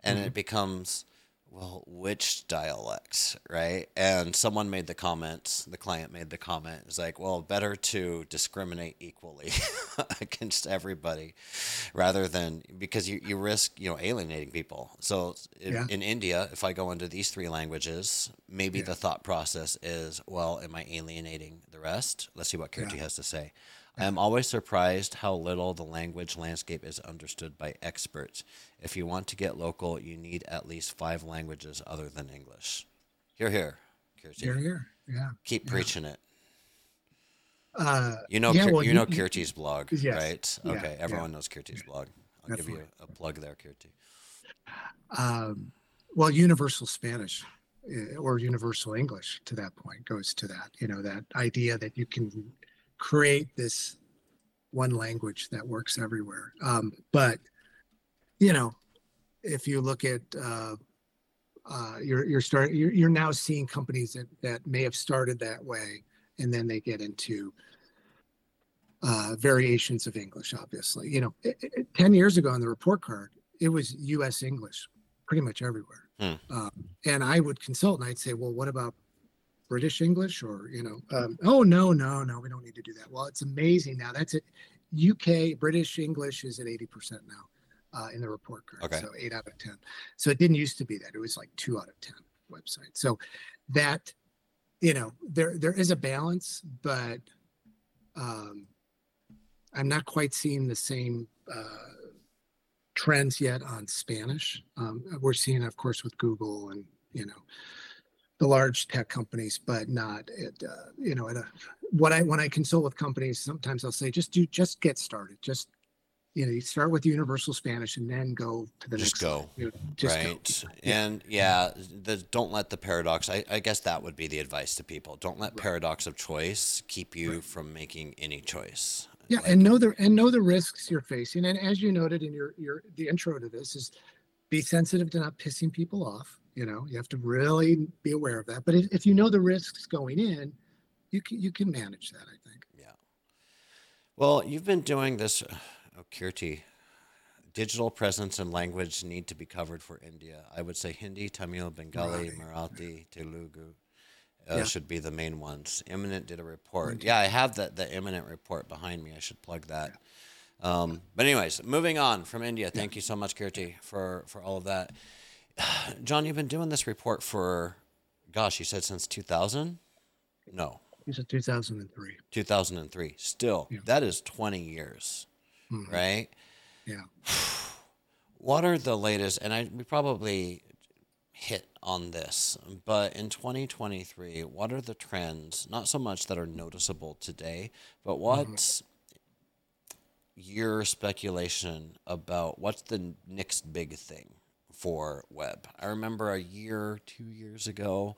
Speaker 1: And it mm-hmm. becomes, well, which dialects, right? And someone made the comment, the client made the comment, it's like, well, better to discriminate equally [laughs] against everybody rather than because you, you risk, you know, alienating people. So in,
Speaker 2: Yeah.
Speaker 1: in India, if I go into these three languages, maybe
Speaker 2: Yeah.
Speaker 1: the thought process is, well, am I alienating the rest? Let's see what Kirti
Speaker 2: Yeah.
Speaker 1: has to say. I am always surprised how little the language landscape is understood by experts. If you want to get local, you need at least five languages other than English. Here, here, Kirti.
Speaker 2: here, here, yeah.
Speaker 1: Keep
Speaker 2: yeah.
Speaker 1: preaching it.
Speaker 2: Uh,
Speaker 1: You know,
Speaker 2: Yeah,
Speaker 1: Kir-
Speaker 2: well,
Speaker 1: you
Speaker 2: you-
Speaker 1: know Kirti's blog,
Speaker 2: Yes.
Speaker 1: right?
Speaker 2: Yeah,
Speaker 1: Okay, everyone knows Kirti's blog. I'll give you a plug there, Kirti.
Speaker 2: um, well, universal Spanish uh, or universal English to that point goes to that, you know, that idea that you can create this one language that works everywhere. Um, but, you know, if you look at, uh, uh, you're, you're starting, you're, you're now seeing companies that, that may have started that way and then they get into uh, variations of English, obviously. You know, it, it- 10 years ago on the report card, it was US English pretty much everywhere.
Speaker 1: Hmm.
Speaker 2: Um, and I would consult and I'd say, well, what about British English or, you know, um, oh, no, no, no, we don't need to do that. Well, it's amazing now. That's it. UK British English is at 80% now uh, in the report card.
Speaker 1: Okay.
Speaker 2: So eight out of 10. So it didn't used to be that. It was like two out of 10 websites. So that, you know, there, there is a balance, but um, I'm not quite seeing the same uh, trends yet on Spanish. Um, we're seeing, of course, with Google and you know the large tech companies, but not at uh, you know at a what I when I consult with companies, sometimes I'll say just do just get started. Just you know, you start with universal Spanish and then go to the
Speaker 1: Just
Speaker 2: next.
Speaker 1: go.
Speaker 2: You know, just
Speaker 1: right.
Speaker 2: go. Yeah.
Speaker 1: And yeah, the don't let the paradox. I, I guess that would be the advice to people. Don't let paradox of choice keep you from making any choice.
Speaker 2: Yeah,
Speaker 1: Like,
Speaker 2: and know the and know the risks you're facing. And as you noted in your your the intro to this is be sensitive to not pissing people off. You know, you have to really be aware of that. But if, if you know the risks going in, you can you can manage that. I think.
Speaker 1: yeah. Well, you've been doing this. Oh, Kirti. Digital presence and language need to be covered for India. I would say Hindi, Tamil, Bengali. Marathi, Telugu uh,
Speaker 2: Yeah.
Speaker 1: should be the main ones. Imminent did a report. Yeah, I have the, the imminent report behind me. I should plug that. Um, but anyways, moving on from India. Thank you so much, Kirti, for for all of that. [sighs] John, you've been doing this report for, gosh, you said since 2000? No,
Speaker 2: These are 2003.
Speaker 1: 2003. Still,
Speaker 2: Yeah.
Speaker 1: that is 20 years,
Speaker 2: Mhm.
Speaker 1: right?
Speaker 2: Yeah. [sighs]
Speaker 1: What are the latest? And I we probably hit on this, but in 2023, what are the trends? Not so much that are noticeable today, but what's your speculation about what's the next big thing for web? I remember a year, two years ago,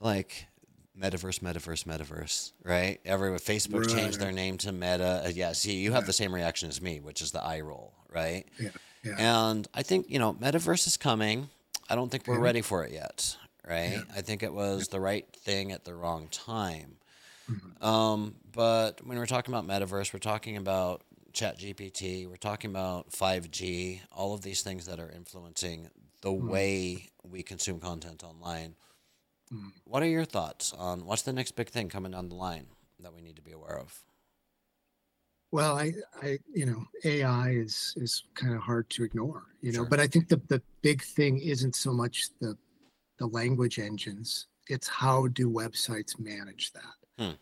Speaker 1: like metaverse, metaverse, metaverse, right? Everyone, Facebook changed their name to Meta. Uh, yeah, see, you have the same reaction as me, which is the eye roll, right?
Speaker 2: Yeah. Yeah.
Speaker 1: And I think, you know, metaverse is coming. I don't think we're
Speaker 2: Mhm.
Speaker 1: ready for it yet, right? I think it was the right thing at the wrong time.
Speaker 2: Mhm.
Speaker 1: Um, but when we're talking about metaverse, we're talking about chat GPT, we're talking about 5G, all of these things that are influencing the
Speaker 2: Mhm.
Speaker 1: way we consume content online.
Speaker 2: Mhm.
Speaker 1: What are your thoughts on what's the next big thing coming down the line that we need to be aware of?
Speaker 2: Well, I, I, you know, AI is is kind of hard to ignore, you know.
Speaker 1: Sure.
Speaker 2: But I think the the big thing isn't so much the the language engines; it's how do websites manage that.
Speaker 1: Hmm.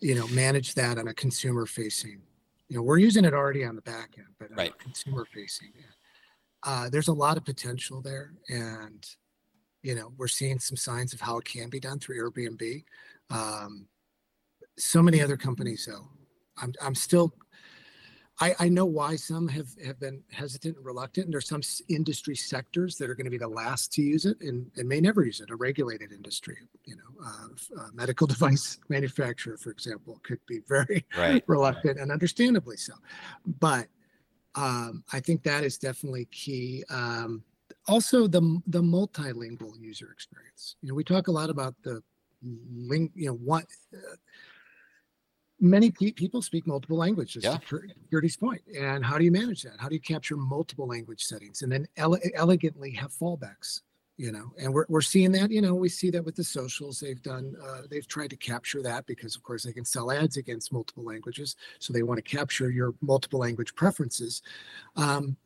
Speaker 2: You know, manage that on a consumer facing. You know, we're using it already on the back end, but a
Speaker 1: Right.
Speaker 2: consumer facing, uh, there's a lot of potential there, and you know, we're seeing some signs of how it can be done through Airbnb. Um, so many other companies, though. I'm I'm still I, I know why some have, have been hesitant and reluctant. And there's some s- industry sectors that are going to be the last to use it and, and may never use it. A regulated industry, you know, uh, f- uh, medical [laughs] device manufacturer, for example, could be very
Speaker 1: Right. [laughs]
Speaker 2: reluctant and understandably so. But um, I think that is definitely key. Um, also, the the multilingual user experience. You know, we talk a lot about the link. You know, what uh, many pe- people speak multiple languages.
Speaker 1: Yeah.
Speaker 2: To Kirti's point, and how do you manage that? How do you capture multiple language settings and then ele- elegantly have fallbacks? You know, and we're, we're seeing that. You know, we see that with the socials. They've done. Uh, they've tried to capture that because, of course, they can sell ads against multiple languages. So they want to capture your multiple language preferences. Um,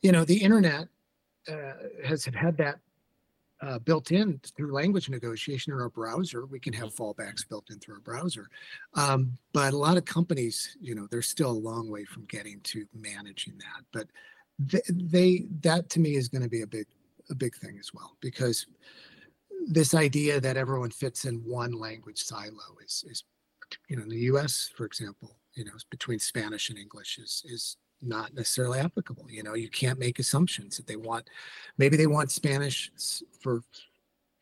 Speaker 2: you know, the internet uh, has had that uh, built in through language negotiation in our browser. We can have fallbacks built in through our browser. Um, but a lot of companies, you know, they're still a long way from getting to managing that. But they, they that to me is going to be a big a big thing as well because this idea that everyone fits in one language silo is is you know in the US for example you know between Spanish and English is is not necessarily applicable you know you can't make assumptions that they want maybe they want Spanish for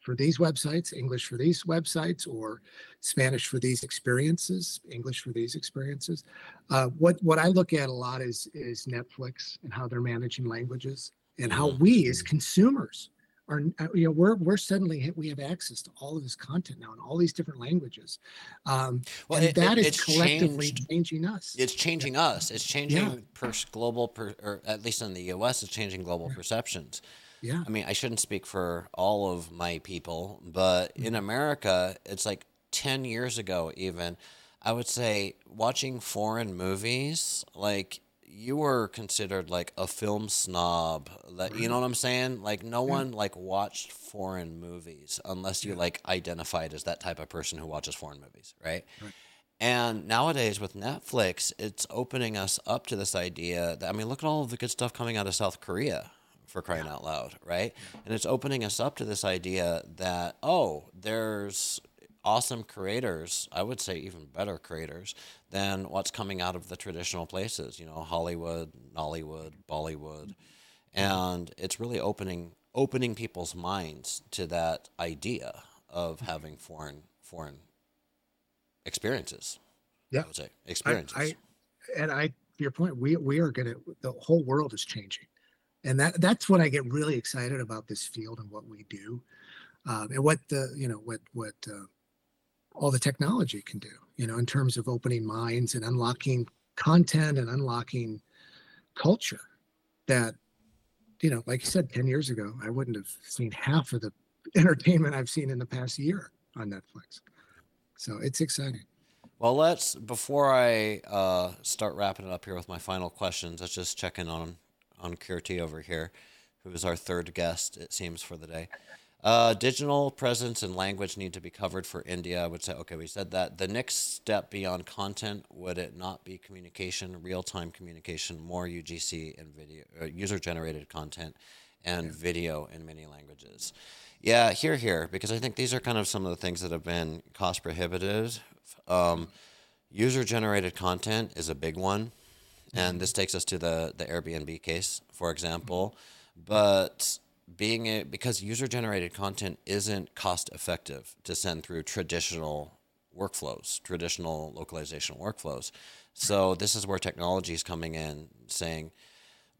Speaker 2: for these websites English for these websites or Spanish for these experiences English for these experiences uh, what what I look at a lot is is Netflix and how they're managing languages and how
Speaker 1: Mhm.
Speaker 2: we as consumers are uh, you know we're we're suddenly we have access to all of this content now in all these different languages um
Speaker 1: Well,
Speaker 2: and
Speaker 1: it-
Speaker 2: that
Speaker 1: it-
Speaker 2: is collectively
Speaker 1: changed.
Speaker 2: changing us
Speaker 1: It's changing us. It's changing pers- global, per- or at least in the U.S., it's changing global perceptions.
Speaker 2: yeah
Speaker 1: I mean, I shouldn't speak for all of my people, but in America, it's like 10 years ago, even, I would say watching foreign movies, like, you were considered like a film snob. That you know what I'm saying? Like no one like watched foreign movies unless you like identified as that type of person who watches foreign movies, right?
Speaker 2: Right.
Speaker 1: And nowadays with Netflix, it's opening us up to this idea that I mean, look at all of the good stuff coming out of South Korea for crying out loud, right? And it's opening us up to this idea that oh, there's awesome creators. I would say even better creators than what's coming out of the traditional places. You know, Hollywood, Nollywood, Bollywood, and it's really opening opening people's minds to that idea of having foreign foreign experiences.
Speaker 2: Yeah,
Speaker 1: I would say experiences.
Speaker 2: I, I and I, to your point, we we are gonna. The whole world is changing, and that that's what I get really excited about this field and what we do, um, and what the you know what what uh, all the technology can do. You know, in terms of opening minds and unlocking content and unlocking culture that you know, like you said, 10 years ago, I wouldn't have seen half of the [laughs] entertainment I've seen in the past year on Netflix. So it's exciting.
Speaker 1: Well, let's before I uh, start wrapping it up here with my final questions. Let's just check in on on Kirti over here, who is our third guest. It seems for the day. Uh, digital presence and language need to be covered for India. I would say, okay, we said that. The next step beyond content would it not be communication, real time communication, more UGC and video, uh, user generated content, and yeah. video in many languages. Yeah, here, here, because I think these are kind of some of the things that have been cost prohibitive. Um, user generated content is a big one, and this takes us to the the Airbnb case, for example. But being a, because user generated content isn't cost effective to send through traditional workflows, traditional localization workflows. So this is where technology is coming in, saying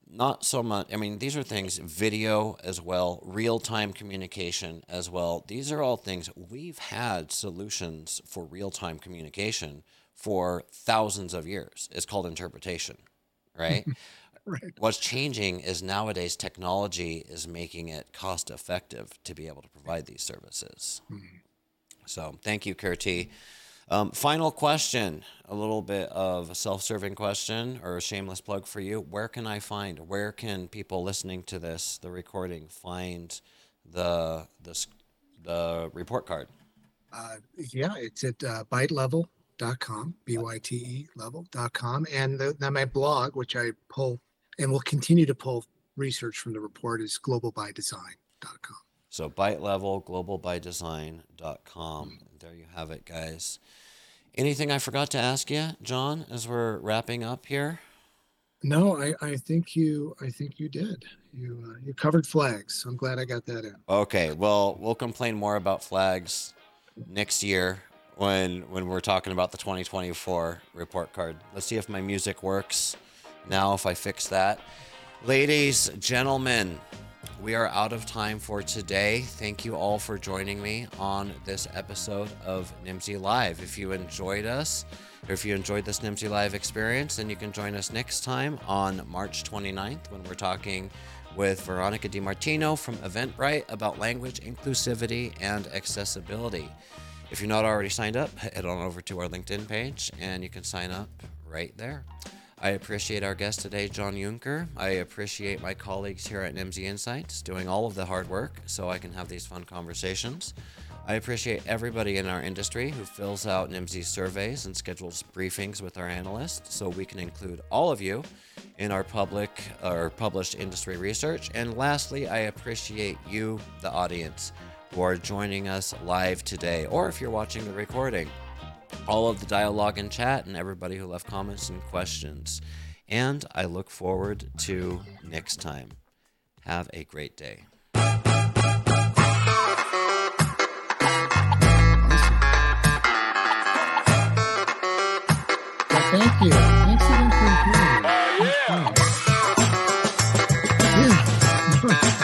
Speaker 1: not so much. I mean, these are things, video as well, real time communication as well. These are all things we've had solutions for real time communication for thousands of years. It's called interpretation, right? [laughs] [laughs]
Speaker 2: right.
Speaker 1: What's changing is nowadays technology is making it cost effective to be able to provide these services. Mm-hmm. So thank you, Kirti. Um, final question, a little bit of a self-serving question or a shameless plug for you. Where can I find? Where can people listening to this, the recording, find the the the report card?
Speaker 2: Uh, yeah, it's at uh, bytelevel.com, B-Y-T-E level.com. And the, the, my blog, which I pull and we'll continue to pull research from the report is globalbydesign.com.
Speaker 1: So byte level, globalbydesign.com. There you have it, guys. Anything I forgot to ask you, John, as we're wrapping up here?
Speaker 2: No, I, I think you I think you did. You uh, you covered flags. I'm glad I got that in.
Speaker 1: Okay, well, we'll complain more about flags next year when when we're talking about the 2024 report card. Let's see if my music works now if I fix that. Ladies, gentlemen, we are out of time for today. Thank you all for joining me on this episode of Nimdzi Live. If you enjoyed us, or if you enjoyed this Nimdzi Live experience, then you can join us next time on March 29th when we're talking with Veronica DiMartino from Eventbrite about language inclusivity and accessibility. If you're not already signed up, head on over to our LinkedIn page and you can sign up right there. I appreciate our guest today, John Yunker. I appreciate my colleagues here at Nimdzi Insights doing all of the hard work so I can have these fun conversations. I appreciate everybody in our industry who fills out Nimdzi surveys and schedules briefings with our analysts so we can include all of you in our public or published industry research. And lastly, I appreciate you, the audience, who are joining us live today, or if you're watching the recording all of the dialogue and chat and everybody who left comments and questions. And I look forward to next time. Have a great day.
Speaker 2: thank you. Thanks again for including me. Uh, yeah.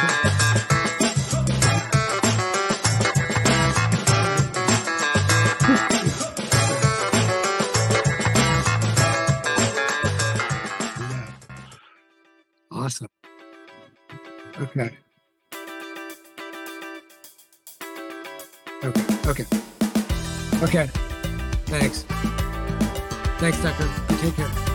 Speaker 2: Okay. Okay. Okay. Okay. Thanks. Thanks, Tucker. Take care.